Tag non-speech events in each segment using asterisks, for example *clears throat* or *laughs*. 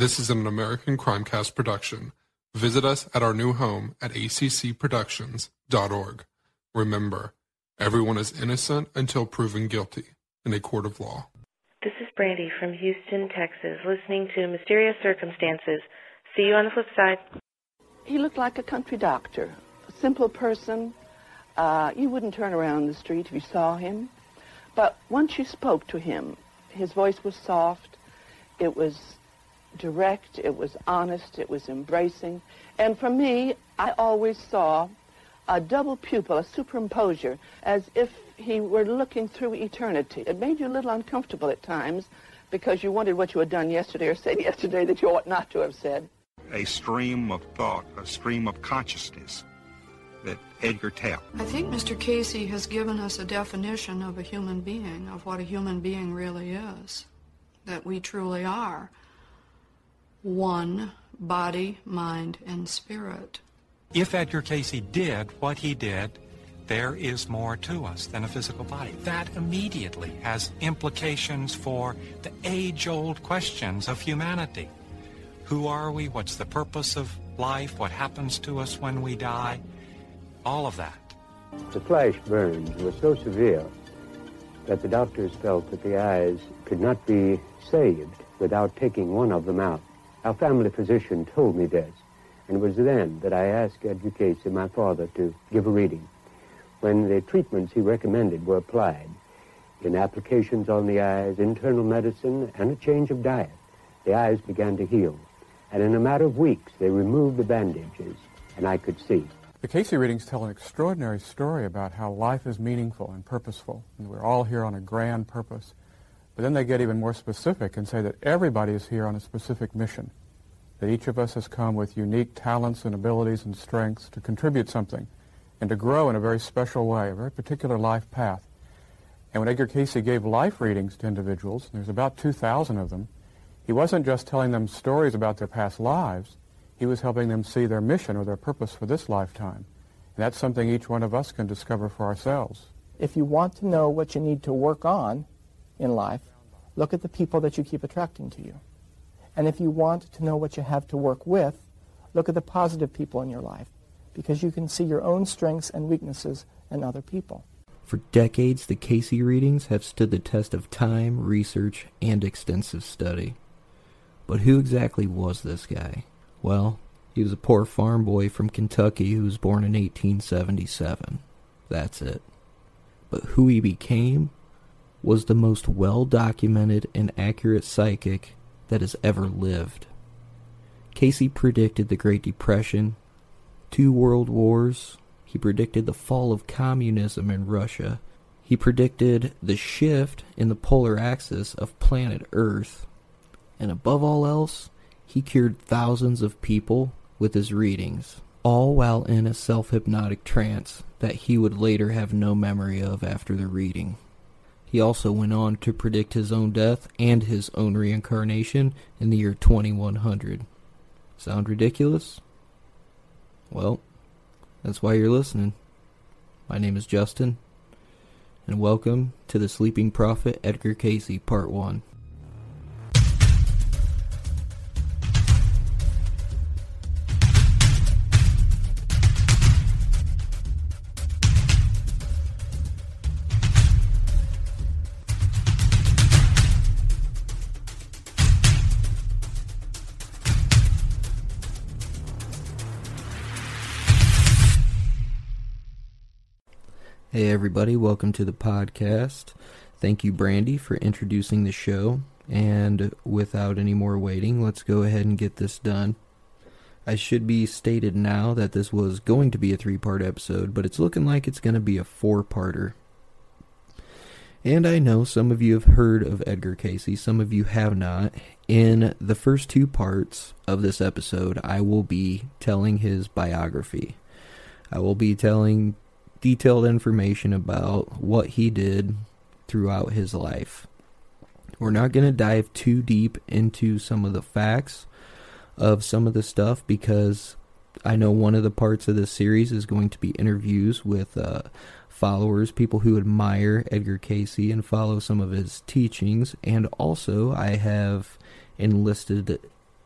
This is an American Crimecast production. Visit us at our new home at accproductions.org. Remember, everyone is innocent until proven guilty in a court of law. This is Brandy from Houston, Texas, listening to Mysterious Circumstances. See you on the flip side. He looked like a country doctor, a simple person. Uh, you wouldn't turn around the street if you saw him. But once you spoke to him, his voice was soft. It was direct. It was honest. It was embracing. And for me, I always saw a double pupil, a superimposure, as if he were looking through eternity. It made you a little uncomfortable at times because you wondered what you had done yesterday or said *laughs* yesterday that you ought not to have said. A stream of thought, a stream of consciousness that Edgar tapped. I think Mr. Cayce has given us a definition of a human being, of what a human being really is, that we truly are one body, mind, and spirit. If Edgar Cayce did what he did, there is more to us than a physical body. That immediately has implications for the age-old questions of humanity. Who are we? What's the purpose of life? What happens to us when we die? All of that. The flash burns were so severe that the doctors felt that the eyes could not be saved without taking one of them out. Our family physician told me this, and it was then that I asked Cayce, my father, to give a reading. When the treatments he recommended were applied, in applications on the eyes, internal medicine, and a change of diet, the eyes began to heal. And in a matter of weeks, they removed the bandages, and I could see. The Cayce readings tell an extraordinary story about how life is meaningful and purposeful, and we're all here on a grand purpose. But then they get even more specific and say that everybody is here on a specific mission, that each of us has come with unique talents and abilities and strengths to contribute something and to grow in a very special way, a very particular life path. And when Edgar Cayce gave life readings to individuals, there's about 2,000 of them, he wasn't just telling them stories about their past lives, he was helping them see their mission or their purpose for this lifetime. And that's something each one of us can discover for ourselves. If you want to know what you need to work on in life, look at the people that you keep attracting to you. And if you want to know what you have to work with, look at the positive people in your life because you can see your own strengths and weaknesses in other people. For decades, the Cayce readings have stood the test of time, research, and extensive study. But who exactly was this guy? Well, he was a poor farm boy from Kentucky who was born in 1877. That's it. But who he became was the most well documented and accurate psychic that has ever lived. Cayce predicted the Great Depression, two world wars, he predicted the fall of communism in Russia, he predicted the shift in the polar axis of planet Earth, and above all else, he cured thousands of people with his readings, all while in a self hypnotic trance that he would later have no memory of after the reading. He also went on to predict his own death and his own reincarnation in the year 2100. Sound ridiculous? Well, that's why you're listening. My name is Justin, and welcome to the Sleeping Prophet Edgar Cayce Part 1. Hey, everybody, welcome to the podcast. Thank you, Brandy, for introducing the show. And without any more waiting, let's go ahead and get this done. I should be stated now that this was going to be a three part episode, but it's looking like it's going to be a four parter. And I know some of you have heard of Edgar Cayce, some of you have not. In the first two parts of this episode, I will be telling his biography. I will be telling detailed information about what he did throughout his life. We're not going to dive too deep into some of the facts of some of the stuff because I know one of the parts of this series is going to be interviews with uh, followers, people who admire Edgar Cayce and follow some of his teachings. And also, I have enlisted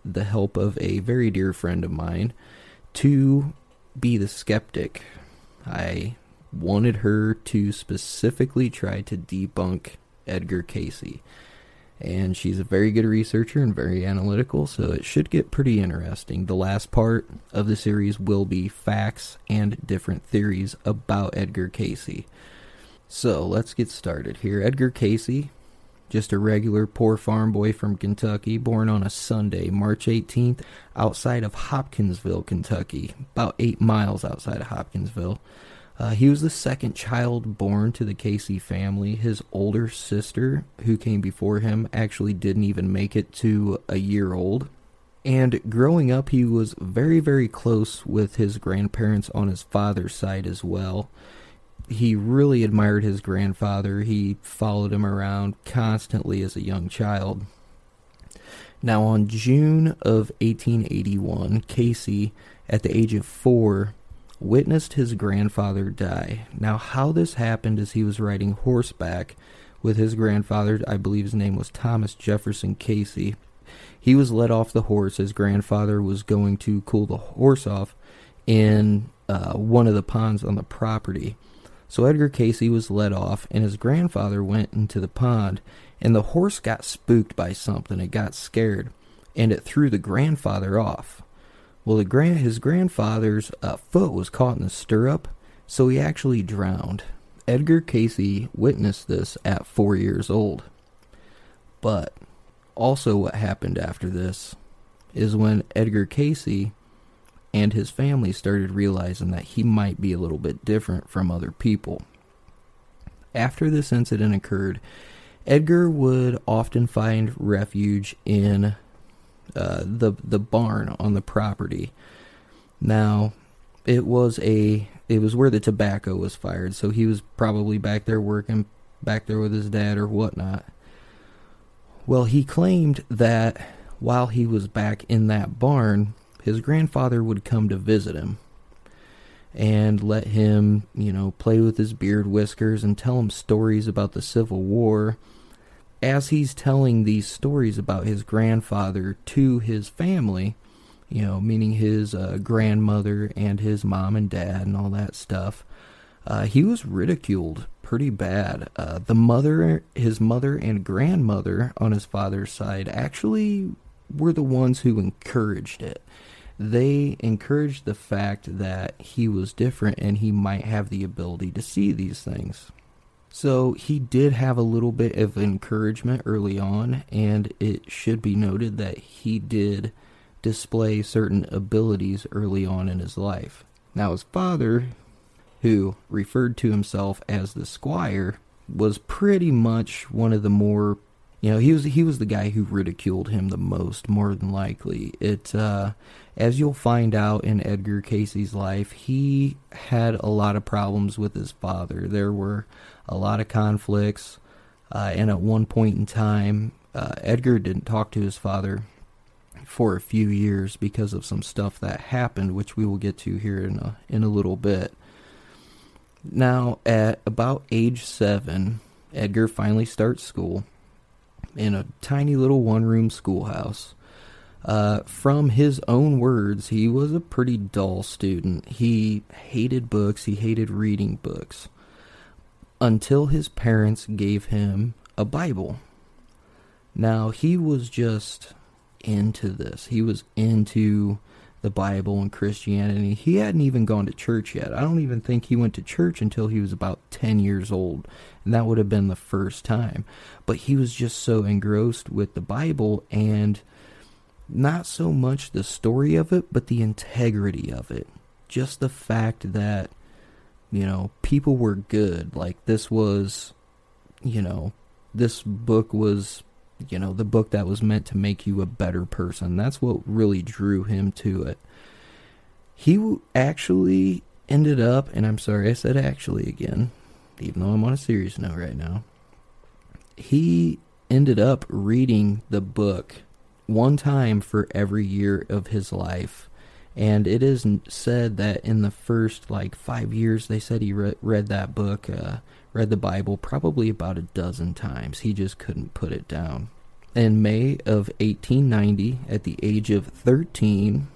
the help of a very dear friend of mine to be the skeptic. I wanted her to specifically try to debunk Edgar Cayce. And she's a very good researcher and very analytical, so it should get pretty interesting. The last part of the series will be facts and different theories about Edgar Cayce. So let's get started here. Edgar Cayce, just a regular poor farm boy from Kentucky, born on a Sunday, March 18th, outside of Hopkinsville, Kentucky, about eight miles outside of Hopkinsville. Uh, he was the second child born to the Cayce family. His older sister, who came before him, actually didn't even make it to a year old. And growing up, he was very, very close with his grandparents on his father's side as well. He really admired his grandfather. He followed him around constantly as a young child. Now, on June of 1881, Cayce, at the age of four, witnessed his grandfather die. Now, how this happened is he was riding horseback with his grandfather. I believe his name was Thomas Jefferson Cayce. He was led off the horse. His grandfather was going to cool the horse off in uh, one of the ponds on the property. So Edgar Cayce was led off, and his grandfather went into the pond, and the horse got spooked by something. It got scared, and it threw the grandfather off. Well, grand, his grandfather's uh, foot was caught in the stirrup, so he actually drowned. Edgar Cayce witnessed this at four years old. But also, what happened after this is when Edgar Cayce and his family started realizing that he might be a little bit different from other people. After this incident occurred, Edgar would often find refuge in uh, the the barn on the property. Now, it was a it was where the tobacco was fired, so he was probably back there working back there with his dad or whatnot. Well, he claimed that while he was back in that barn, his grandfather would come to visit him and let him, you know, play with his beard whiskers and tell him stories about the Civil War as he's telling these stories about his grandfather to his family, you know, meaning his uh, grandmother and his mom and dad and all that stuff, uh, he was ridiculed pretty bad. Uh, the mother, his mother and grandmother on his father's side actually were the ones who encouraged it. They encouraged the fact that he was different and he might have the ability to see these things. So he did have a little bit of encouragement early on, and it should be noted that he did display certain abilities early on in his life. Now, his father, who referred to himself as the squire, was pretty much one of the more you know he was he was the guy who ridiculed him the most more than likely it uh, as you'll find out in edgar Cayce's life he had a lot of problems with his father there were a lot of conflicts. Uh, and at one point in time, uh, Edgar didn't talk to his father for a few years because of some stuff that happened, which we will get to here in a in a little bit. Now, at about age seven, Edgar finally starts school in a tiny little one-room schoolhouse. Uh, from his own words, he was a pretty dull student. He hated books. He hated reading books until his parents gave him a Bible. Now, he was just into this. He was into the Bible and Christianity. He hadn't even gone to church yet. I don't even think he went to church until he was about 10 years old. And that would have been the first time. But he was just so engrossed with the Bible and not so much the story of it, but the integrity of it. Just the fact that you know, people were good. Like this was, you know, this book was, you know, the book that was meant to make you a better person. That's what really drew him to it. He actually ended up, and I'm sorry I said actually again, even though I'm on a serious note right now. He ended up reading the book one time for every year of his life and it is said that in the first like five years they said he re- read that book uh, read the bible probably about a dozen times he just couldn't put it down in May of 1890, at the age of 13,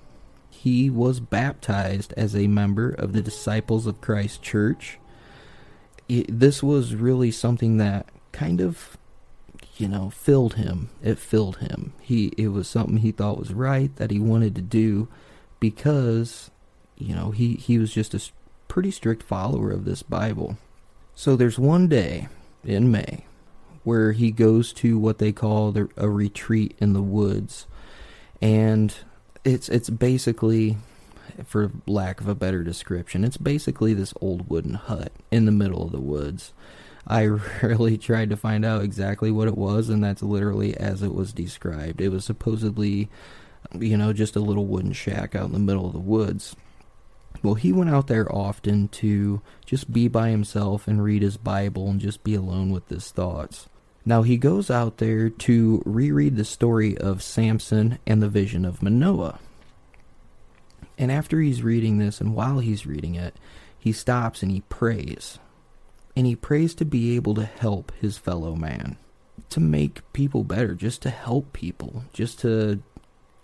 he was baptized as a member of the Disciples of Christ Church. It, this was really something that kind of, you know, filled him. It filled him. He it was something he thought was right that he wanted to do because, you know, he he was just a pretty strict follower of this Bible. So there's one day in May where he goes to what they call the, a retreat in the woods, and it's it's basically, for lack of a better description, it's basically this old wooden hut in the middle of the woods. I *laughs* really tried to find out exactly what it was, and that's literally as it was described. It was supposedly, you know, just a little wooden shack out in the middle of the woods. Well, he went out there often to just be by himself and read his Bible and just be alone with his thoughts. Now he goes out there to reread the story of Samson and the vision of Manoah. And after he's reading this, and while he's reading it, he stops and he prays. And he prays to be able to help his fellow man, to make people better, just to help people, just to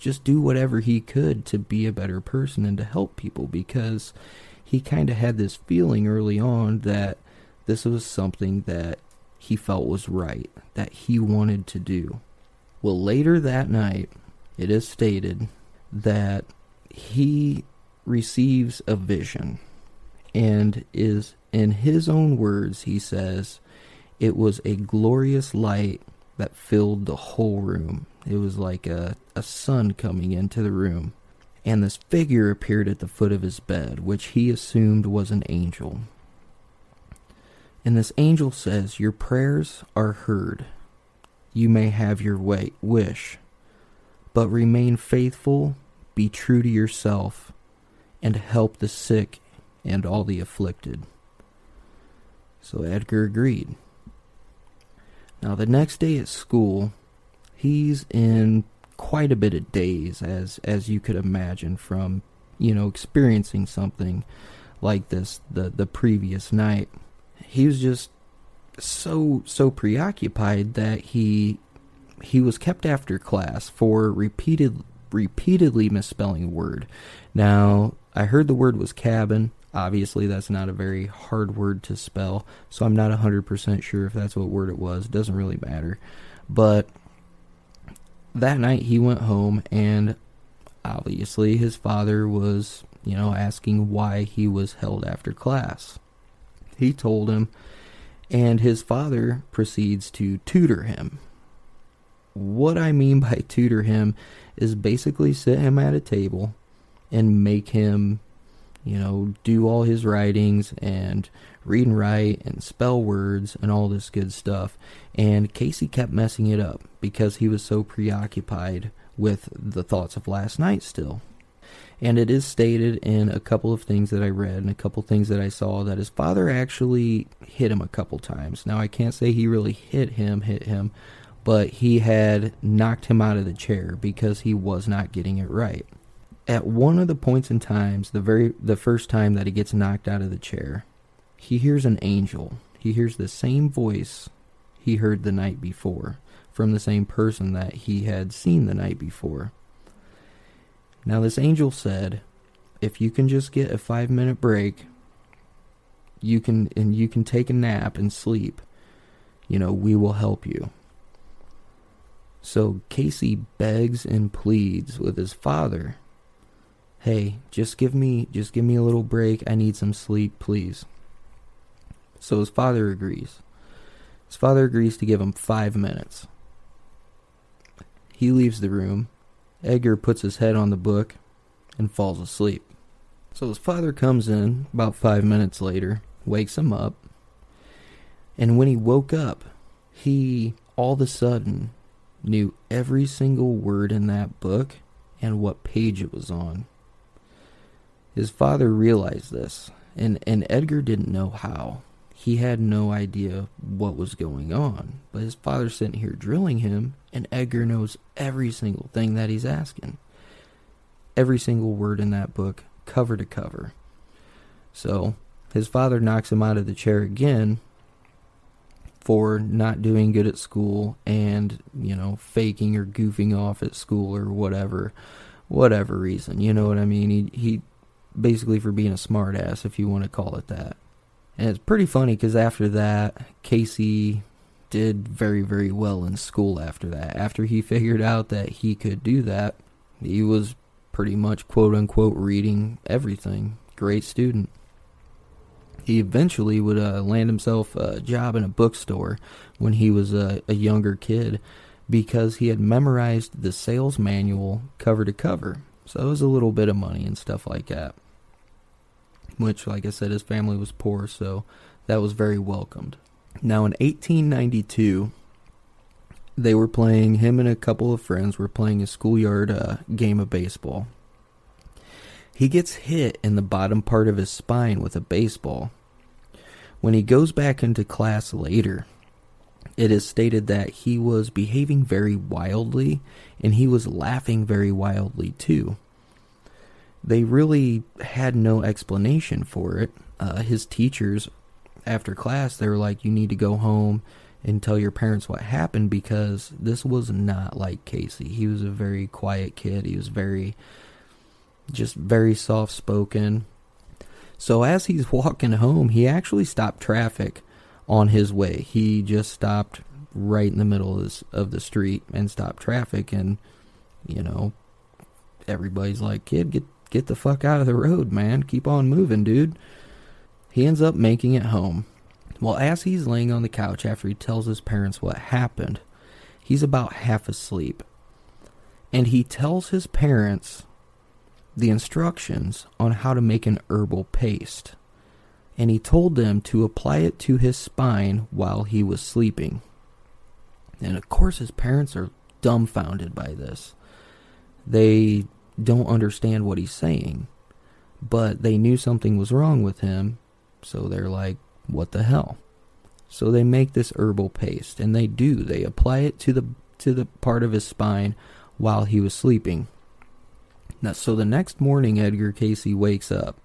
just do whatever he could to be a better person and to help people because he kind of had this feeling early on that this was something that he felt was right, that he wanted to do. Well, later that night, it is stated that he receives a vision and is, in his own words, he says, it was a glorious light that filled the whole room. It was like a, a sun coming into the room. And this figure appeared at the foot of his bed, which he assumed was an angel. And this angel says, Your prayers are heard. You may have your way, wish, but remain faithful, be true to yourself, and help the sick and all the afflicted. So Edgar agreed. Now, the next day at school, he's in quite a bit of daze, as, as you could imagine from, you know, experiencing something like this the, the previous night he was just so so preoccupied that he he was kept after class for repeated repeatedly misspelling a word. Now, I heard the word was cabin. Obviously, that's not a very hard word to spell, so I'm not 100% sure if that's what word it was. It doesn't really matter. But that night he went home and obviously his father was, you know, asking why he was held after class. He told him, and his father proceeds to tutor him. What I mean by tutor him is basically sit him at a table and make him, you know, do all his writings and read and write and spell words and all this good stuff. And Cayce kept messing it up because he was so preoccupied with the thoughts of last night still. And it is stated in a couple of things that I read and a couple things that I saw that his father actually hit him a couple times. Now, I can't say he really hit him, hit him, but he had knocked him out of the chair because he was not getting it right. At one of the points in times, the very the first time that he gets knocked out of the chair, he hears an angel. He hears the same voice he heard the night before from the same person that he had seen the night before. Now, this angel said, if you can just get a five minute break, you can, and you can take a nap and sleep, you know, we will help you. So Cayce begs and pleads with his father, "Hey, just give me just give me a little break. I need some sleep, please." So his father agrees. His father agrees to give him 5 minutes. He leaves the room Edgar puts his head on the book and falls asleep. So his father comes in about five minutes later, wakes him up, and when he woke up, he all of a sudden knew every single word in that book and what page it was on. His father realized this, and, and Edgar didn't know how. He had no idea what was going on, but his father's sitting here drilling him, and Edgar knows every single thing that he's asking. Every single word in that book, cover to cover. So, his father knocks him out of the chair again, for not doing good at school and, you know, faking or goofing off at school or whatever whatever reason. You know what I mean? He he basically for being a smartass, if you want to call it that. And it's pretty funny because after that, Cayce did very very well in school. After that, after he *laughs* figured out that he could do that, he was pretty much quote unquote reading everything. Great student. He eventually would uh, land himself a job in a bookstore when he was a, a younger kid because he had memorized the sales manual cover to cover. So it was a little bit of money and stuff like that. Which, like I said, his family was poor, so that was very welcomed. Now, in 1892, they were playing, him and a couple of friends were playing a schoolyard uh, game of baseball. He gets hit in the bottom part of his spine with a baseball. When he goes back into class later, it is stated that he was behaving very wildly and he was laughing very wildly too. They really had no explanation for it. Uh, his teachers, after class, they were like, You need to go home and tell your parents what happened because this was not like Cayce. He was a very quiet kid. He was very, just very soft spoken. So as he's *laughs* walking home, he actually stopped traffic on his way. He just stopped right in the middle of, this, of the street and stopped traffic, and you know, everybody's like, "Kid, get get the fuck out of the road, man. Keep on moving, dude." He ends up making it home. Well, as he's laying on the couch after he tells his parents what happened, he's about half asleep. And he tells his parents the instructions on how to make an herbal paste and he told them to apply it to his spine while he was sleeping. And of course, his parents are dumbfounded by this. They don't understand what he's saying, but they knew something was wrong with him, so they're like, what the hell? So they make this herbal paste, and they do. They apply it to the to the part of his spine while he was sleeping. Now, so the next morning, Edgar Cayce wakes up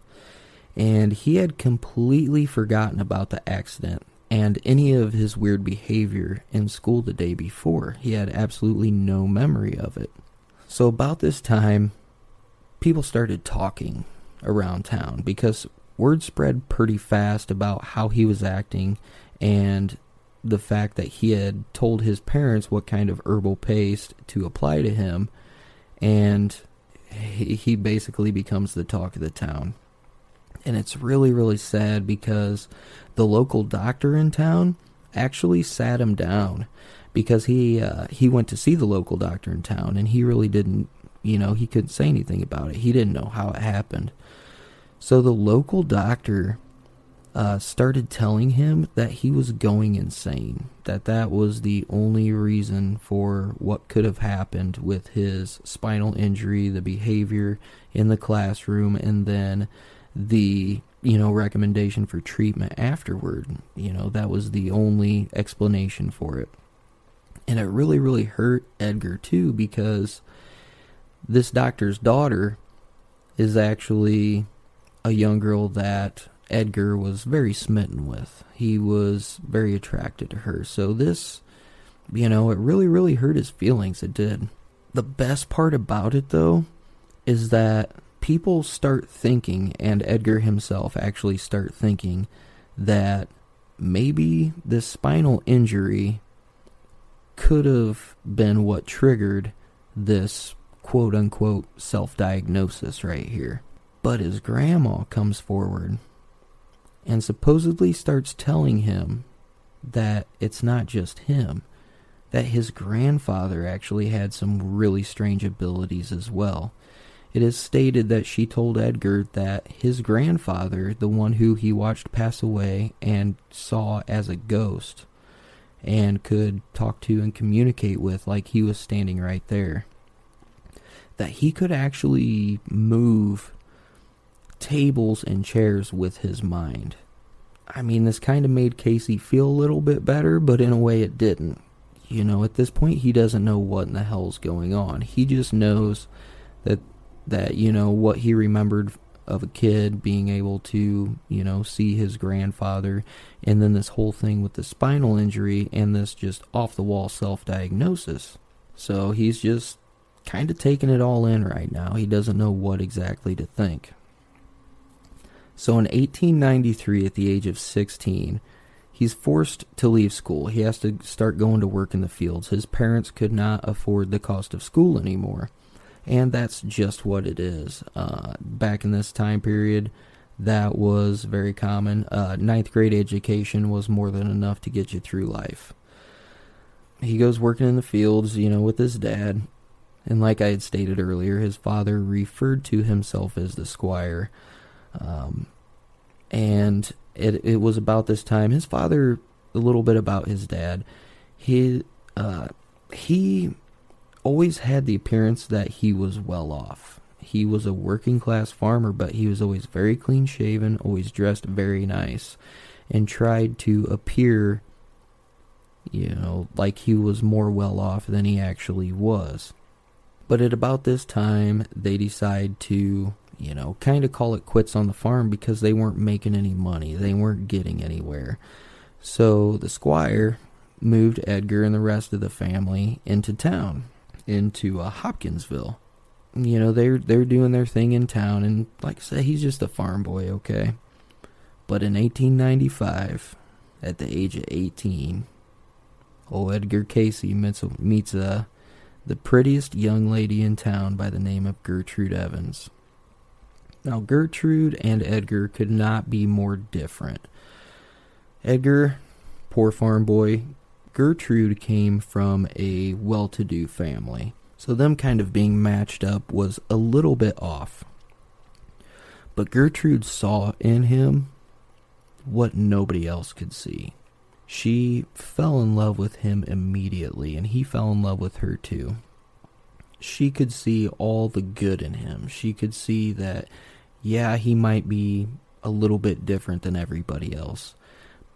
and he had completely forgotten about the accident and any of his weird behavior in school the day before. He had absolutely no memory of it. So, about this time, people started talking around town because word spread pretty fast about how he was acting and the fact that he had told his parents what kind of herbal paste to apply to him, and he basically becomes the talk of the town. And it's really really sad because the local doctor in town actually sat him down because he uh, he went to see the local doctor in town and he really didn't you know he couldn't say anything about it. He didn't know how it happened. So the local doctor uh, started telling him that he was going insane that that was the only reason for what could have happened with his spinal injury the behavior in the classroom and then the you know recommendation for treatment afterward. You know that was the only explanation for it. And it really really hurt edgar too because this doctor's daughter is actually a young girl that edgar was very smitten with. He was very attracted to her. So this you know it really really hurt his feelings. It did. The best part about it though is that people start thinking, and Edgar himself actually start thinking, that maybe this spinal injury could have been what triggered this quote unquote self diagnosis right here. But his grandma comes forward and supposedly starts telling him that it's not just him, that his grandfather actually had some really strange abilities as well. It is stated that she told Edgar that his grandfather, the one who he watched pass away and saw as a ghost, and could talk to and communicate with like he was standing right there, that he could actually move tables and chairs with his mind. I mean, this kind of made Cayce feel a little bit better, but in a way it didn't. You know, at this point, he doesn't know what in the hell's going on. He just knows that that you know what he remembered of a kid being able to, you know, see his grandfather, and then this whole thing with the spinal injury and this just off the wall self diagnosis. So he's just kind of taking it all in right now. He doesn't know what exactly to think. So in 1893, at the age of 16, he's forced to leave school. He has to start going to work in the fields. His parents could not afford the cost of school anymore. And that's just what it is. Uh, back in this time period, that was very common. Uh, ninth grade education was more than enough to get you through life. He goes working in the fields, you know, with his dad. And like I had stated earlier, his father referred to himself as the squire. Um, and it it was about this time. His father, a little bit about his dad. He uh, he always had the appearance that he was well off. He was a working class farmer, but he was always very clean shaven, always dressed very nice, and tried to appear, you know, like he was more well off than he actually was. But at about this time, they decide to you know, kind of call it quits on the farm because they weren't making any money. They weren't getting anywhere. So the squire moved Edgar and the rest of the family into town, into uh, Hopkinsville. You know, they're they're doing their thing in town, and like I said, he's just a farm boy, okay. But in 1895, at the age of 18, old Edgar Cayce meets meets uh, the prettiest young lady in town by the name of Gertrude Evans. Now, Gertrude and Edgar could not be more different. Edgar, poor farm boy, Gertrude came from a well to do family. So, them kind of being matched up was a little bit off. But Gertrude saw in him what nobody else could see. She fell in love with him immediately, and he fell in love with her too. She could see all the good in him. She could see that yeah, he might be a little bit different than everybody else.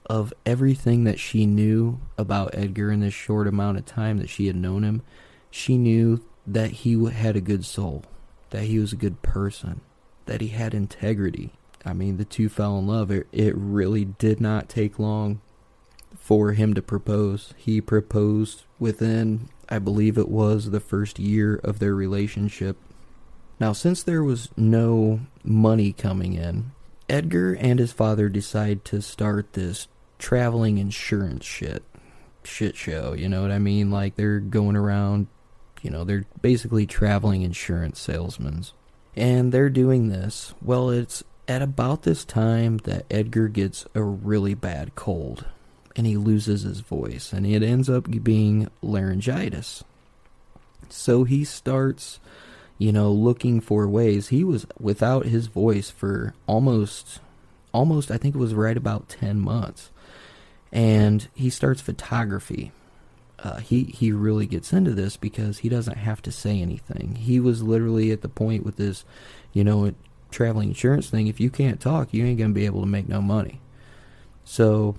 Of everything that she knew about Edgar in this short amount of time that she had known him, she knew that he had a good soul, that he was a good person, that he had integrity. I mean, the two fell in love. It, it really did not take long for him to propose. He proposed within, I believe it was the first year of their relationship. Now, since there was no money coming in, Edgar and his father decide to start this traveling insurance shit shit show, you know what I mean? Like they're going around, you know, they're basically traveling insurance salesmen. And they're doing this. Well, it's at about this time that Edgar gets a really bad cold and he loses his voice and it ends up being laryngitis. So he starts you know, looking for ways. He was without his voice for almost, almost, I think it was right about 10 months. And he starts photography. Uh, he, he really gets into this because he doesn't have to say anything. He was literally at the point with this, you know, traveling insurance thing. If you can't talk, you ain't going to be able to make no money. So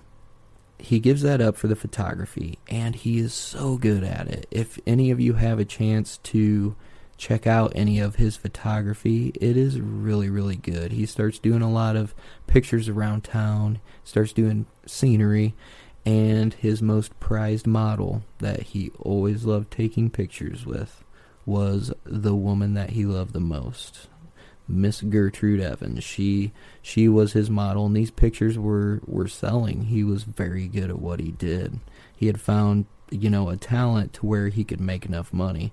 he gives that up for the photography, and he is so good at it. If any of you have a chance to check out any of his photography. It is really, really good. He starts doing a lot of pictures around town, starts doing scenery, and his most prized model that he always loved taking pictures with was the woman that he loved the most. Miss Gertrude Evans. She she was his model and these pictures were were selling. He was very good at what he did. He had found, you know, a talent to where he could make enough money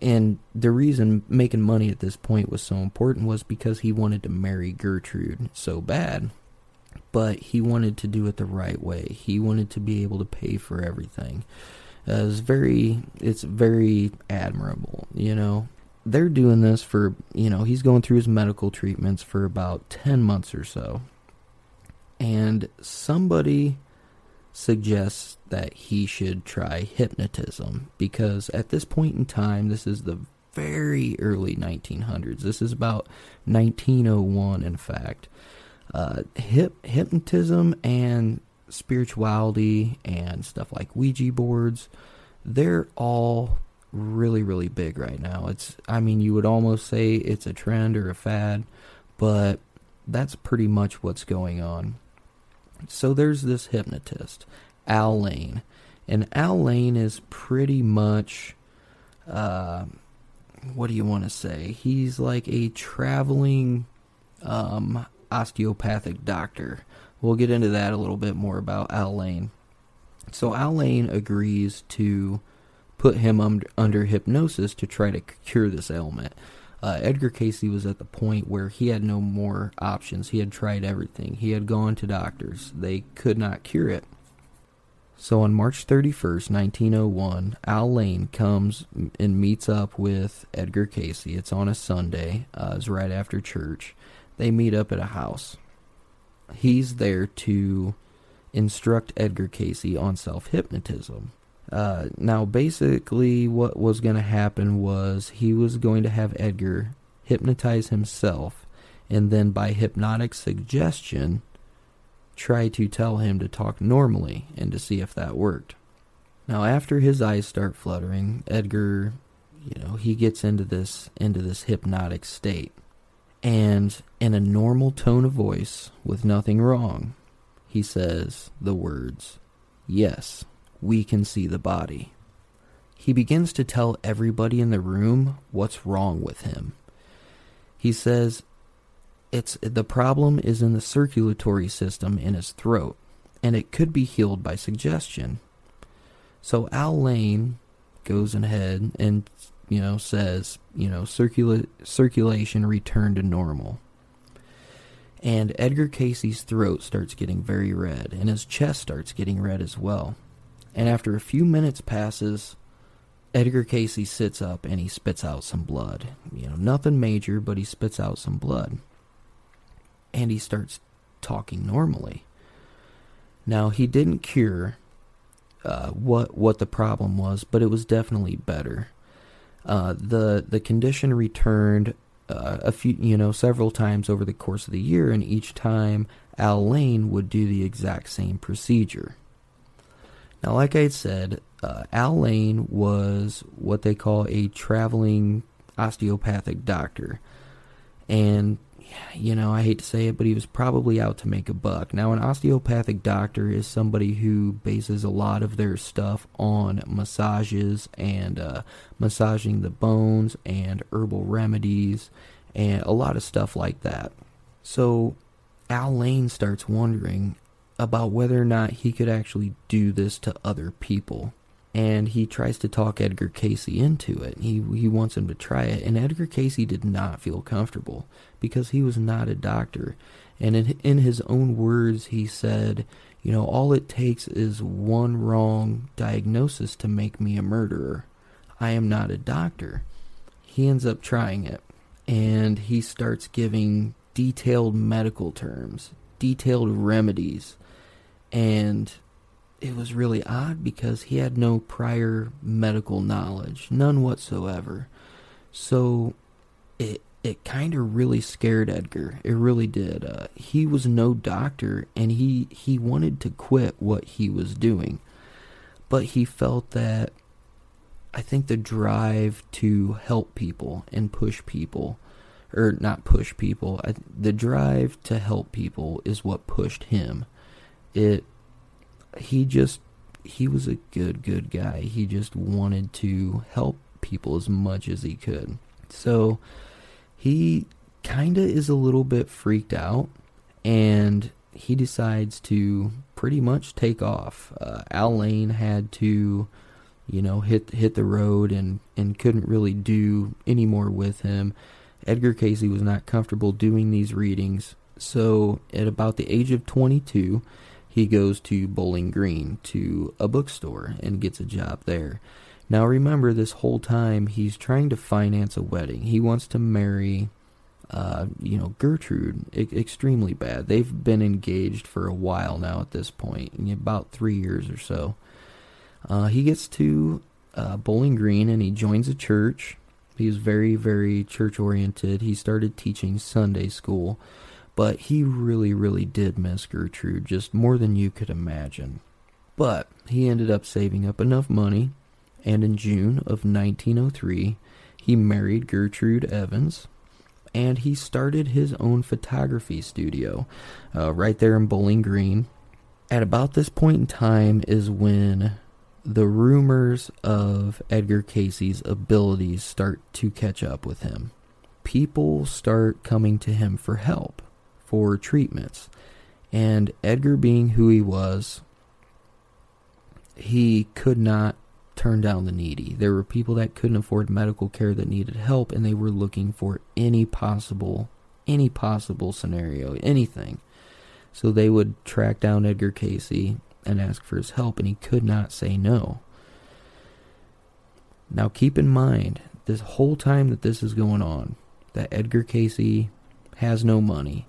and the reason making money at this point was so important was because he wanted to marry Gertrude so bad. But he wanted to do it the right way. He wanted to be able to pay for everything. Uh, it's very, it's very admirable, you know. They're doing this for, you know, he's going through his medical treatments for about 10 months or so. And somebody suggests that he should try hypnotism because at this point in time, this is the very early 1900s. This is about 1901, in fact. Uh, hip, hypnotism and spirituality and stuff like Ouija boards, they're all really, really big right now. It's, I mean, you would almost say it's a trend or a fad, but that's pretty much what's going on. So there's this hypnotist, Al Layne. And Al Layne is pretty much, uh, what do you want to say? He's like a traveling um, osteopathic doctor. We'll get into that a little bit more about Al Layne. So Al Layne agrees to put him under, under hypnosis to try to cure this ailment. Uh, Edgar Cayce was at the point where he had no more options. He had tried everything. He had gone to doctors. They could not cure it. So on March 31st, 1901, Al Layne comes and meets up with Edgar Cayce. It's on a Sunday. Uh, it's right after church. They meet up at a house. He's there to instruct Edgar Cayce on self hypnotism. Uh, now, basically, what was going to happen was he was going to have Edgar hypnotize himself, and then by hypnotic suggestion, try to tell him to talk normally and to see if that worked. Now, after his eyes start fluttering, Edgar, you know, he gets into this into this hypnotic state, and in a normal tone of voice, with nothing wrong, he says the words, "Yes." We can see the body. He begins to tell everybody in the room what's wrong with him. He says it's the problem is in the circulatory system in his throat and it could be healed by suggestion. So Al Layne goes ahead and you know says, you know, circula- circulation returned to normal. And Edgar Cayce's throat starts getting very red and his chest starts getting red as well. And after a few minutes passes, Edgar Cayce sits up and he spits out some blood. You know, nothing major, but he spits out some blood. And he starts talking normally. Now, he didn't cure uh, what what the problem was, but it was definitely better. Uh, the the condition returned uh, a few, you know, several times over the course of the year, and each time Al Layne would do the exact same procedure. Now, like I said, uh, Al Layne was what they call a traveling osteopathic doctor. And, you know, I hate to say it, but he was probably out to make a buck. Now, an osteopathic doctor is somebody who bases a lot of their stuff on massages and uh, massaging the bones and herbal remedies and a lot of stuff like that. So, Al Layne starts wondering about whether or not he could actually do this to other people. And he tries to talk Edgar Cayce into it. He he wants him to try it, and Edgar Cayce did not feel comfortable because he was not a doctor. And in in his own words, he said, "You know, all it takes is one wrong diagnosis to make me a murderer. I am not a doctor." He ends up trying it, and he starts giving detailed medical terms, detailed remedies and it was really odd because he had no prior medical knowledge, none whatsoever. So it it kind of really scared Edgar. It really did. Uh, he was no doctor, and he he wanted to quit what he was doing, but he felt that I think the drive to help people and push people, or not push people, I, the drive to help people is what pushed him it he just he was a good good guy. He just wanted to help people as much as he could. So he kind of is a little bit freaked out and he decides to pretty much take off. Uh, Al Layne had to, you know, hit hit the road and and couldn't really do any more with him. Edgar Cayce was not comfortable doing these readings, so at about the age of 22, he goes to Bowling Green to a bookstore and gets a job there. Now remember, this whole time he's trying to finance a wedding. He wants to marry, uh, you know, Gertrude. I- extremely bad. They've been engaged for a while now at this point, about three years or so. Uh, he gets to uh, Bowling Green and he joins a church. He's very, very church oriented. He started teaching Sunday school but he really, really did miss Gertrude, just more than you could imagine. But he ended up saving up enough money and in June of 1903, he married Gertrude Evans, and he started his own photography studio uh, right there in Bowling Green. At about this point in time is when the rumors of Edgar Cayce's abilities start to catch up with him. People start coming to him for help, for treatments. And Edgar, being who he was, he could not turn down the needy. There were people that couldn't afford medical care that needed help, and they were looking for any possible, any possible scenario, anything. So they would track down Edgar Cayce and ask for his help, and he could not say no. Now, keep in mind, this whole time that this is going on, that Edgar Cayce has no money.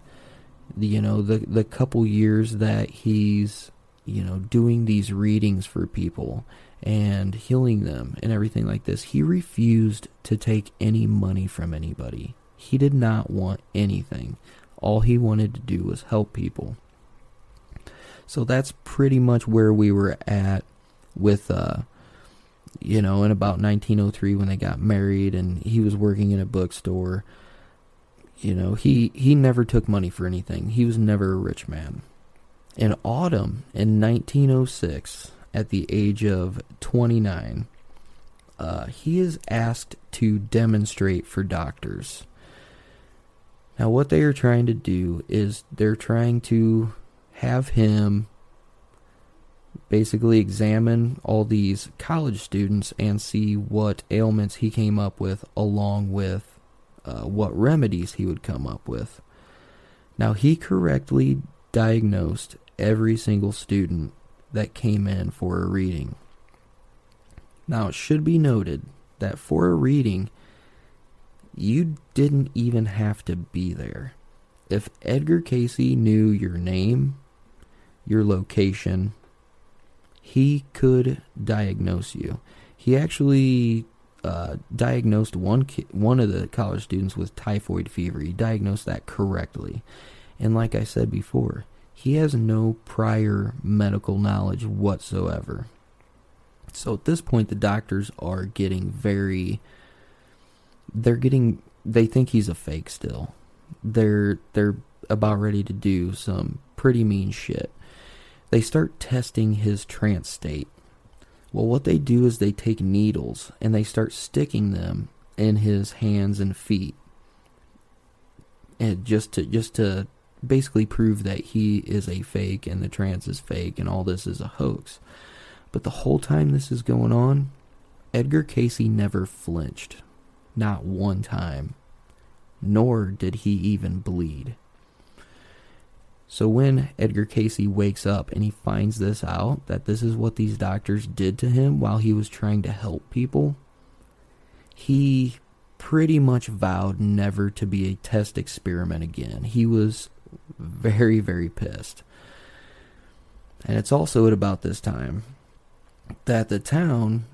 You know, the the couple years that he's, you know, doing these readings for people and healing them and everything like this, he refused to take any money from anybody. He did not want anything. All he wanted to do was help people. So that's pretty much where we were at with, uh, you know, in about 1903 when they got married and he was working in a bookstore. You know, he, he never took money for anything. He was never a rich man. In autumn, in 1906, at the age of 29, uh, he is asked to demonstrate for doctors. Now, what they are trying to do is they're trying to have him basically examine all these college students and see what ailments he came up with, along with uh, what remedies he would come up with. Now, he correctly diagnosed every single student that came in for a reading. Now, it should be noted that for a reading, you didn't even have to be there. If Edgar Cayce knew your name, your location, he could diagnose you. He actually uh, diagnosed one ki- one of the college students with typhoid fever. He diagnosed that correctly, and like I said before, he has no prior medical knowledge whatsoever. So at this point, the doctors are getting very. They're getting. They think he's a fake still. They're they're about ready to do some pretty mean shit they start testing his trance state. Well, what they do is they take needles and they start sticking them in his hands and feet, and just to just to basically prove that he is a fake and the trance is fake and all this is a hoax. But the whole time this is going on, Edgar Cayce never flinched, not one time, nor did he even bleed. So when Edgar Cayce wakes up and he finds this out, that this is what these doctors did to him while he was trying to help people, he pretty much vowed never to be a test experiment again. He was very, very pissed. And it's also at about this time that the town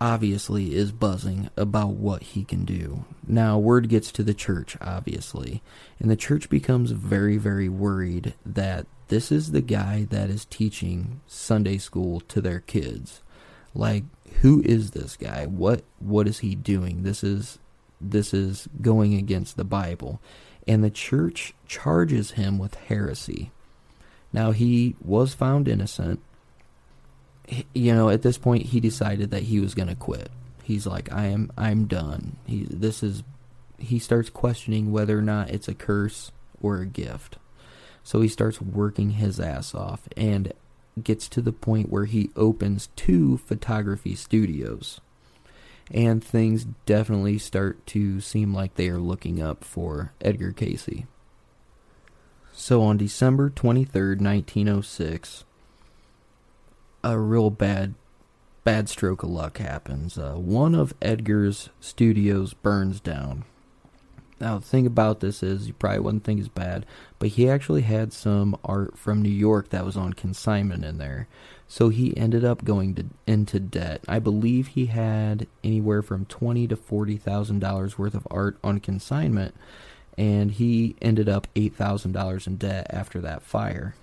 obviously is buzzing about what he can do. Now, word gets to the church, obviously, and the church becomes very, very worried that this is the guy that is teaching Sunday school to their kids. Like, who is this guy? What what is he doing? This is this is going against the Bible. And the church charges him with heresy. Now he was found innocent you know, at this point, he decided that he was going to quit. He's like, I am, I'm done. He, this is, he starts questioning whether or not it's a curse or a gift. So he starts working his ass off and gets to the point where he opens two photography studios. And things definitely start to seem like they are looking up for Edgar Cayce. So on December 23rd, 1906, a real bad bad stroke of luck happens. Uh, one of Edgar's studios burns down. Now, the thing about this is, you probably wouldn't think it's bad, but he actually had some art from New York that was on consignment in there. So he ended up going to, into debt. I believe he had anywhere from twenty to forty thousand dollars worth of art on consignment, and he ended up eight thousand dollars in debt after that fire.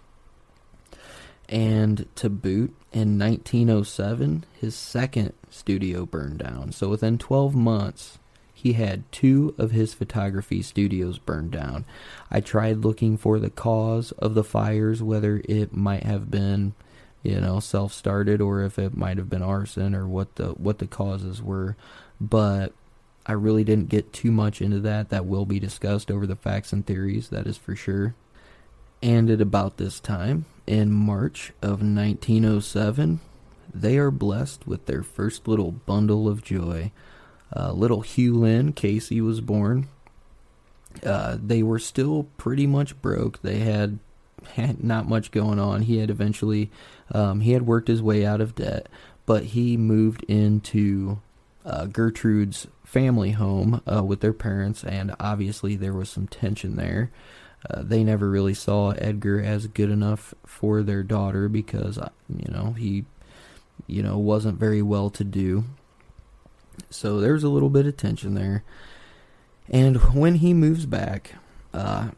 And to boot, in 1907, his second studio burned down. So within 12 months, he had two of his photography studios burned down. I tried looking for the cause of the fires, whether it might have been, you know, self-started or if it might have been arson or what the what the causes were, but I really didn't get too much into that. That will be discussed over the facts and theories, that is for sure. And at about this time, in March of 1907, they are blessed with their first little bundle of joy. Uh, little Hugh Lynn Cayce was born. Uh, they were still pretty much broke. They had, had not much going on. He had eventually, um, he had worked his way out of debt, but he moved into uh, Gertrude's family home uh, with their parents, and obviously there was some tension there. Uh, they never really saw Edgar as good enough for their daughter because, uh, you know, he, you know, wasn't very well to do. So there's a little bit of tension there. And when he moves back, uh,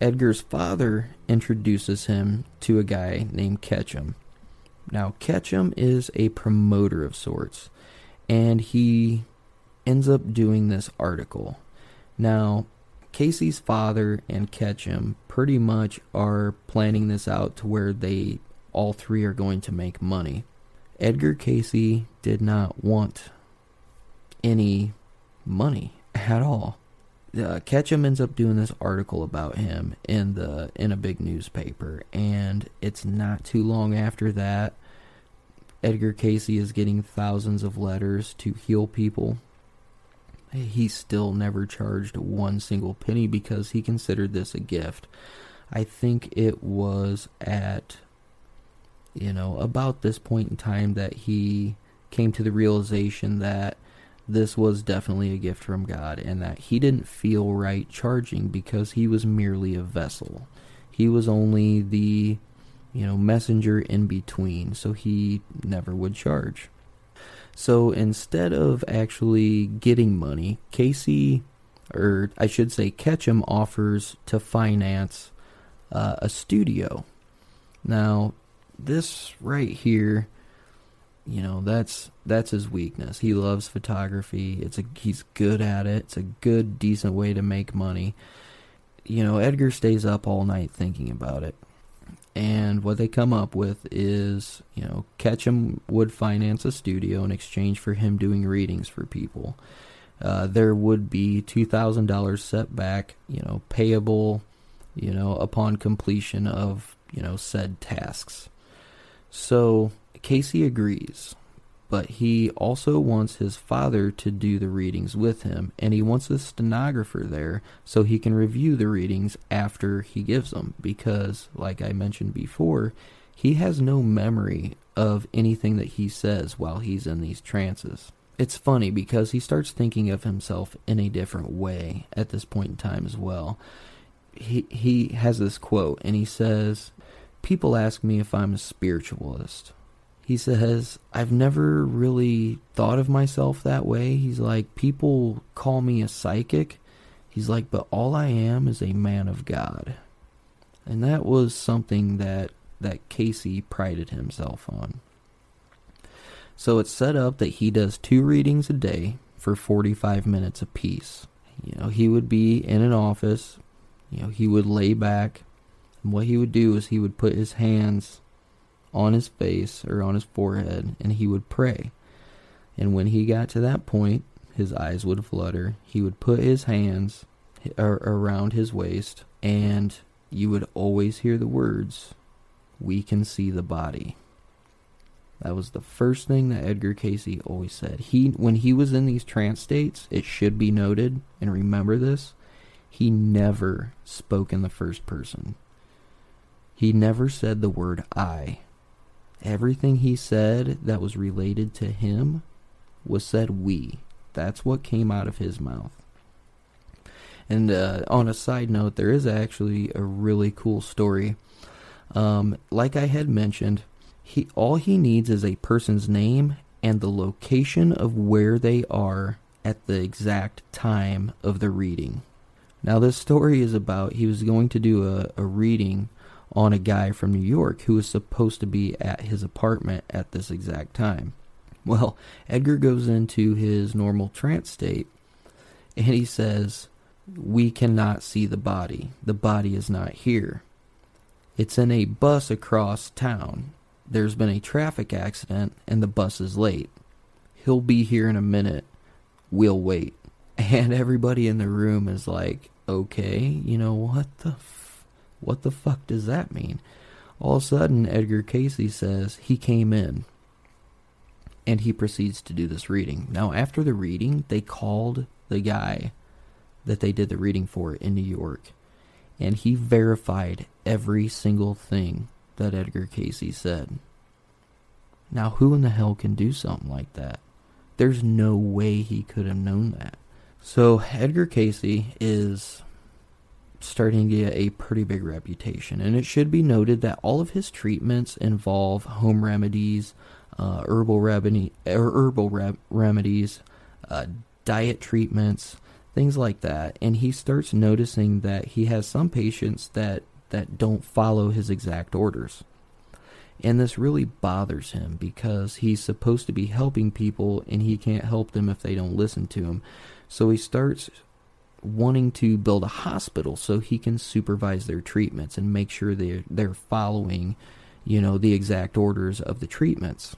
Edgar's father introduces him to a guy named Ketchum. Now, Ketchum is a promoter of sorts, and he ends up doing this article. Now, Cayce's father and Ketchum pretty much are planning this out to where they all three are going to make money. Edgar Cayce did not want any money at all. Uh, Ketchum ends up doing this article about him in the in a big newspaper, and it's not too long after that. Edgar Cayce is getting thousands of letters to heal people. He still never charged one single penny because he considered this a gift. I think it was at you know about this point in time that he came to the realization that this was definitely a gift from God and that he didn't feel right charging because he was merely a vessel. He was only the, you know, messenger in between, so he never would charge. So instead of actually getting money, Cayce, or I should say Ketchum, offers to finance uh, a studio. Now, this right here you know that's that's his weakness. He loves photography. It's a he's good at it. It's a good decent way to make money. You know, Edgar stays up all night thinking about it. And what they come up with is, you know, Ketchum would finance a studio in exchange for him doing readings for people. Uh, there would be two thousand dollars set back, you know, payable, you know, upon completion of you know said tasks. So Cayce agrees, but he also wants his father to do the readings with him, and he wants a stenographer there so he can review the readings after he gives them, because, like I mentioned before, he has no memory of anything that he says while he's in these trances. It's funny because he starts thinking of himself in a different way at this point in time as well. He he has this quote and he says, "People ask me if I'm a spiritualist. He says, I've never really thought of myself that way. He's like, people call me a psychic. He's like, but all I am is a man of God. And that was something that, that Cayce prided himself on. So it's set up that he does two readings a day for 45 minutes apiece. You know, he would be in an office, you know, he would lay back, and what he would do is he would put his hands on his face or on his forehead and he would pray. And when he got to that point, his eyes would flutter. He would put his hands around his waist and you would always hear the words, We can see the body. That was the first thing that Edgar Cayce always said. He when he was in these trance states, it should be noted and remember this, he never spoke in the first person. He never said the word I everything he said that was related to him was said we. That's what came out of his mouth. And uh, on a side note, there is actually a really cool story. Um, like I had mentioned, he all he needs is a person's name and the location of where they are at the exact time of the reading. Now, this story is about he was going to do a, a reading on a guy from New York who was supposed to be at his apartment at this exact time. Well, Edgar goes into his normal trance state and he says, We cannot see the body. The body is not here. It's in a bus across town. There's been a traffic accident and the bus is late. He'll be here in a minute. We'll wait. *laughs* And everybody in the room is like, okay, you know, what the what the fuck does that mean? All of a sudden, Edgar Cayce says he came in. And he proceeds to do this reading. Now, after the reading, they called the guy that they did the reading for in New York. And he verified every single thing that Edgar Cayce said. Now, who in the hell can do something like that? There's no way he could have known that. So, Edgar Cayce is starting to get a pretty big reputation. And it should be noted that all of his treatments involve home remedies, uh, herbal, remedy, er, herbal re- remedies, uh, diet treatments, things like that. And he starts noticing that he has some patients that, that don't follow his exact orders. And this really bothers him because he's supposed to be helping people and he can't help them if they don't listen to him. So he starts wanting to build a hospital so he can supervise their treatments and make sure they're, they're following, you know, the exact orders of the treatments.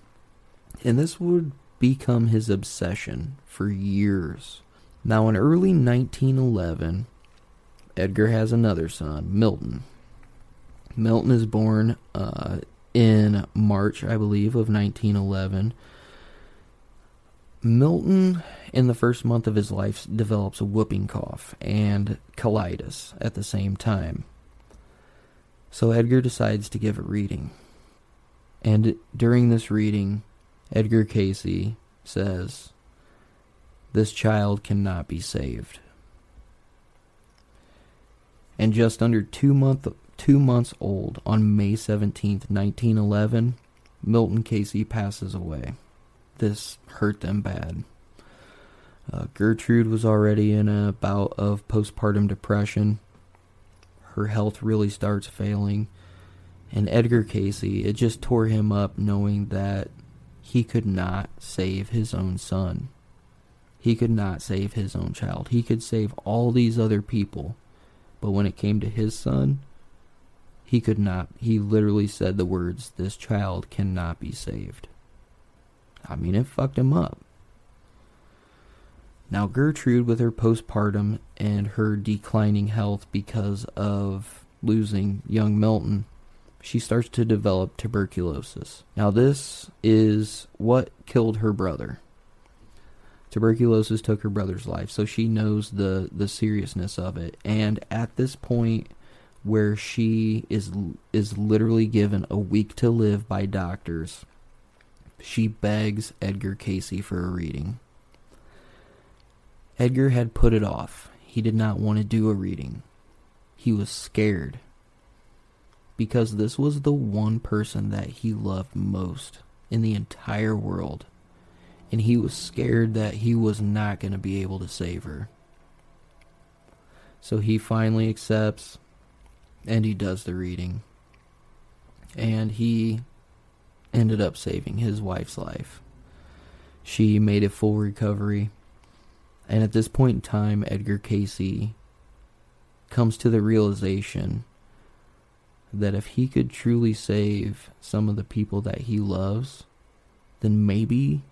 And this would become his obsession for years. Now, in early 1911, Edgar has another son, Milton. Milton is born uh, in March, I believe, of 1911. Milton, in the first month of his life, develops a whooping cough and colitis at the same time. So Edgar decides to give a reading. And during this reading, Edgar Cayce says, This child cannot be saved. And just under two month two months old, on May 17th, 1911, Milton Cayce passes away. This hurt them bad. Uh, Gertrude was already in a bout of postpartum depression. Her health really starts failing. And Edgar Cayce, it just tore him up knowing that he could not save his own son. He could not save his own child. He could save all these other people. But when it came to his son, he could not. He literally said the words, This child cannot be saved. I mean, it fucked him up. Now, Gertrude, with her postpartum and her declining health because of losing young Milton, she starts to develop tuberculosis. Now, this is what killed her brother. Tuberculosis took her brother's life, so she knows the, the seriousness of it. And at this point, where she is is literally given a week to live by doctors. She begs Edgar Cayce for a reading. Edgar had put it off. He did not want to do a reading. He was scared because this was the one person that he loved most in the entire world. And he was scared that he was not going to be able to save her. So he finally accepts and he does the reading. And he ended up saving his wife's life. She made a full recovery. And at this point in time, Edgar Cayce comes to the realization that if he could truly save some of the people that he loves, then maybe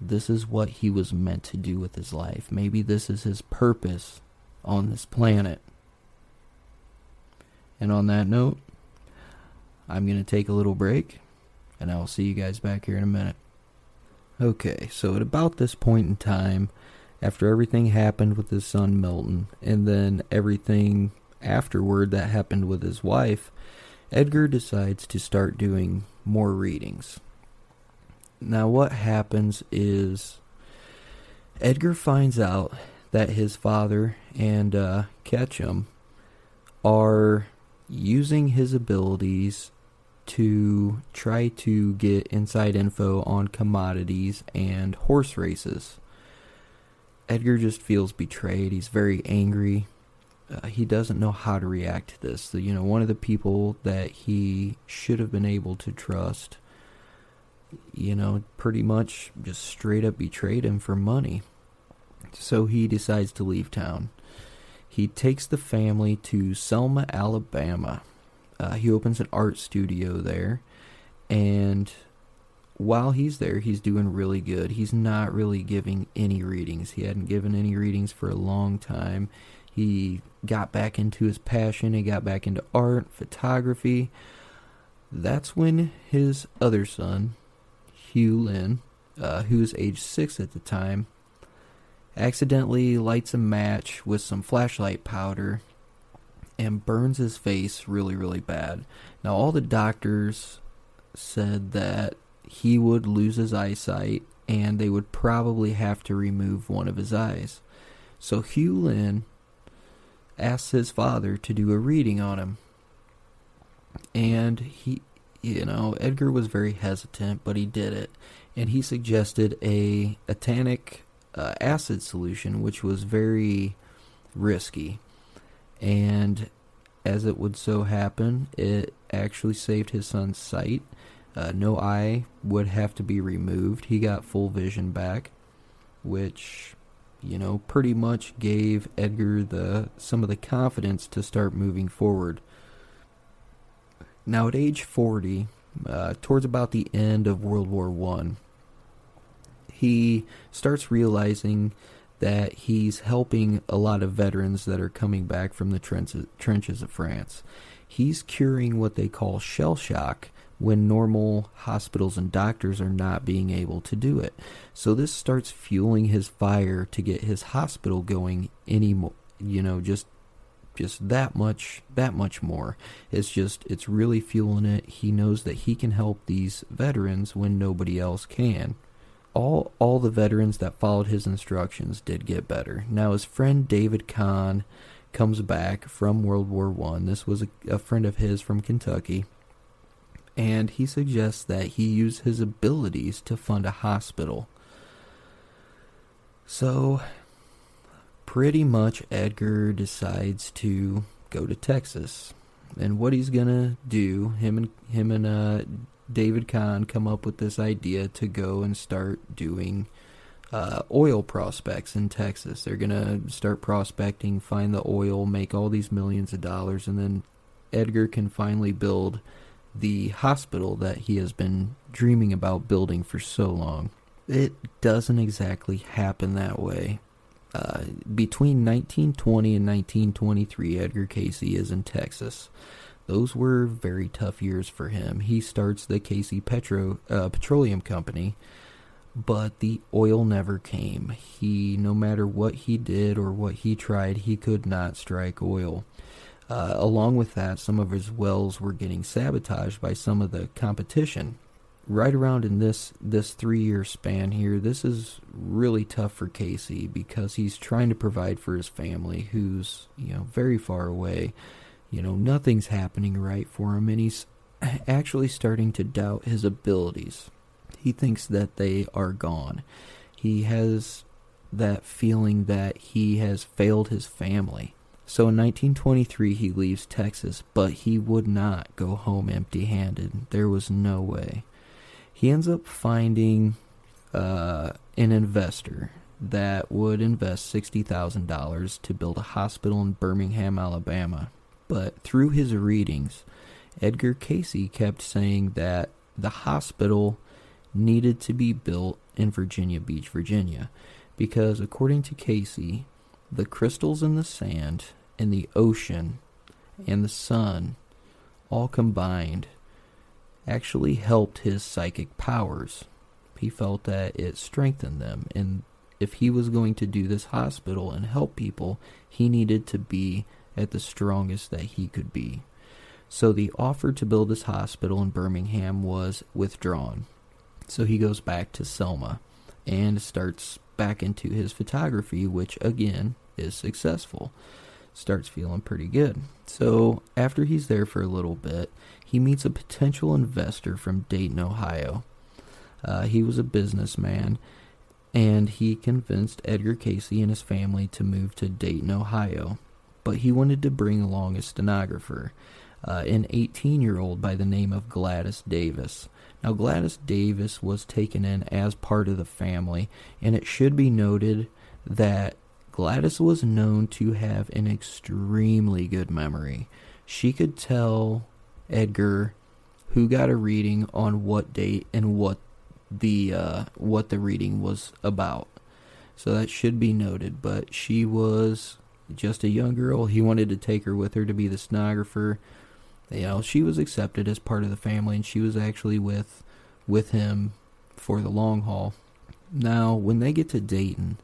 this is what he was meant to do with his life. Maybe this is his purpose on this planet. And on that note, I'm going to take a little break, and I'll see you guys back here in a minute. Okay, so at about this point in time, after everything happened with his son Milton, and then everything afterward that happened with his wife, Edgar decides to start doing more readings. Now, what happens is Edgar finds out that his father and uh, Ketchum are using his abilities to try to get inside info on commodities and horse races. Edgar just feels betrayed. He's very angry. uh, he doesn't know how to react to this. You know, one of the people that he should have been able to trust, you know, pretty much just straight up betrayed him for money. So he decides to leave town. He takes the family to Selma, Alabama. Uh, he opens an art studio there, and while he's there, he's doing really good. He's not really giving any readings. He hadn't given any readings for a long time. He got back into his passion. He got back into art, photography. That's when his other son, Hugh Lynn, uh, who was age six at the time, accidentally lights a match with some flashlight powder and burns his face really, really bad. Now, all the doctors said that he would lose his eyesight and they would probably have to remove one of his eyes. So Hugh Lynn asks his father to do a reading on him. And he, you know, Edgar was very hesitant, but he did it. And he suggested a, a tannic uh, acid solution, which was very risky. And as it would so happen, it actually saved his son's sight. Uh, no eye would have to be removed. He got full vision back, which, you know, pretty much gave Edgar the some of the confidence to start moving forward. Now, at age 40, uh, towards about the end of World War One, he starts realizing that he's helping a lot of veterans that are coming back from the trenches, trenches of France. He's curing what they call shell shock when normal hospitals and doctors are not being able to do it. So this starts fueling his fire to get his hospital going any more, you know, just just that much that much more. It's just it's really fueling it. He knows that he can help these veterans when nobody else can all all the veterans that followed his instructions did get better. Now his friend David Kahn comes back from World War One. This was a, a friend of his from Kentucky, and he suggests that he use his abilities to fund a hospital. So, pretty much, Edgar decides to go to Texas, and what he's gonna do, him and him and uh, David Kahn come up with this idea to go and start doing uh, oil prospects in Texas. They're going to start prospecting, find the oil, make all these millions of dollars, and then Edgar can finally build the hospital that he has been dreaming about building for so long. It doesn't exactly happen that way. Uh, between 1920 and 1923, Edgar Cayce is in Texas. Those were very tough years for him. He starts the Cayce Petro uh, Petroleum Company, but the oil never came. He, no matter what he did or what he tried, he could not strike oil. Uh, along with that, some of his wells were getting sabotaged by some of the competition. Right around in this this three year span here, this is really tough for Cayce because he's trying to provide for his family, who's you know very far away you know, nothing's happening right for him, and he's *clears throat* actually starting to doubt his abilities. He thinks that they are gone. He has that feeling that he has failed his family. So in 1923, he leaves Texas, but he would not go home empty handed. There was no way. He ends up finding uh, an investor that would invest $60,000 to build a hospital in Birmingham, Alabama. But through his readings, Edgar Cayce kept saying that the hospital needed to be built in Virginia Beach, Virginia, because according to Cayce, the crystals in the sand and the ocean and the sun all combined actually helped his psychic powers. He felt that it strengthened them, and if he was going to do this hospital and help people, he needed to be at the strongest that he could be. So the offer to build this hospital in Birmingham was withdrawn. So he goes back to Selma and starts back into his photography, which again is successful. Starts feeling pretty good. So after he's there for a little bit, he meets a potential investor from Dayton, Ohio. Uh, he was a businessman, and he convinced Edgar Cayce and his family to move to Dayton, Ohio but he wanted to bring along a stenographer, uh, an 18 year old by the name of Gladys Davis. Now, Gladys Davis was taken in as part of the family, and it should be noted that Gladys was known to have an extremely good memory. She could tell Edgar who got a reading on what date and what the uh, what the reading was about. So that should be noted. But she was just a young girl. He wanted to take her with her to be the stenographer. You know, she was accepted as part of the family, and she was actually with with him for the long haul. Now, when they get to Dayton,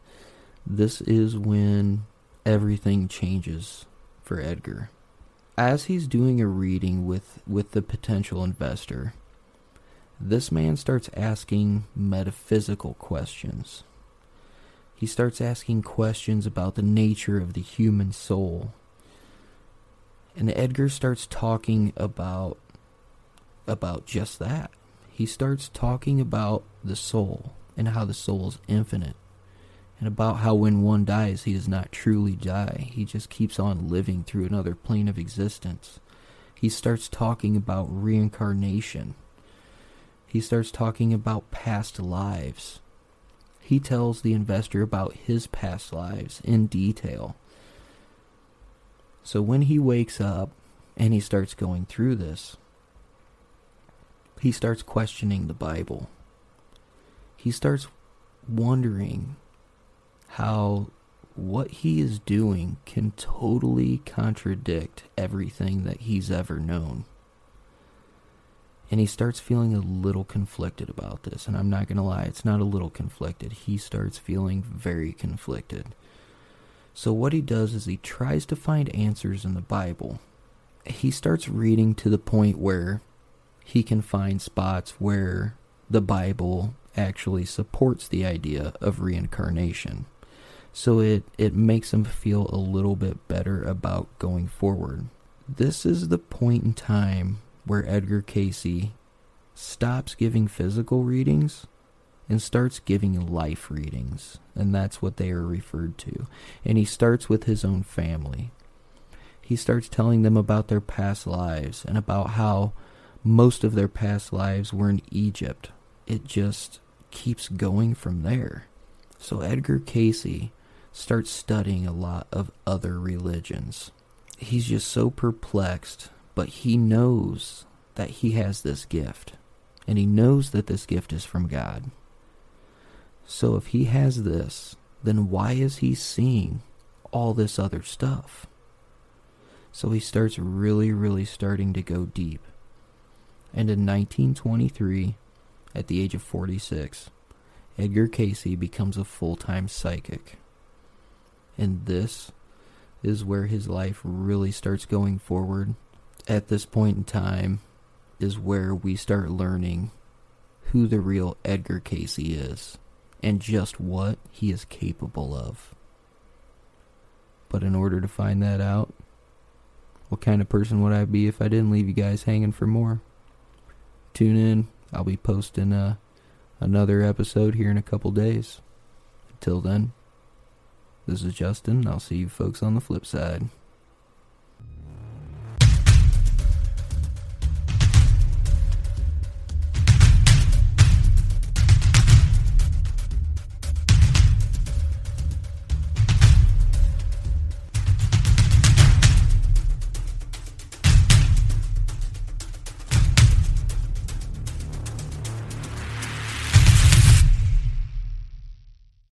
this is when everything changes for Edgar. As he's doing a reading with, with the potential investor, this man starts asking metaphysical questions. He starts asking questions about the nature of the human soul. And Edgar starts talking about about just that. He starts talking about the soul and how the soul is infinite and about how when one dies, he does not truly die. He just keeps on living through another plane of existence. He starts talking about reincarnation. He starts talking about past lives. He tells the investor about his past lives in detail. So when he wakes up and he starts going through this, he starts questioning the Bible. He starts wondering how what he is doing can totally contradict everything that he's ever known. And he starts feeling a little conflicted about this. And I'm not going to lie, it's not a little conflicted. He starts feeling very conflicted. So, what he does is he tries to find answers in the Bible. He starts reading to the point where he can find spots where the Bible actually supports the idea of reincarnation. So it, it makes him feel a little bit better about going forward. This is the point in time where Edgar Cayce stops giving physical readings and starts giving life readings. And that's what they are referred to. And he starts with his own family. He starts telling them about their past lives and about how most of their past lives were in Egypt. It just keeps going from there. So Edgar Cayce starts studying a lot of other religions. He's just so perplexed, but he knows that he has this gift. And he knows that this gift is from God. So if he has this, then why is he seeing all this other stuff? So he starts really, really starting to go deep. And in 1923, at the age of 46, Edgar Cayce becomes a full time psychic. And this is where his life really starts going forward. At this point in time is where we start learning who the real Edgar Cayce is and just what he is capable of. But in order to find that out, what kind of person would I be if I didn't leave you guys hanging for more? Tune in. I'll be posting uh, another episode here in a couple days. Until then. This is Justin. I'll see you folks on the flip side.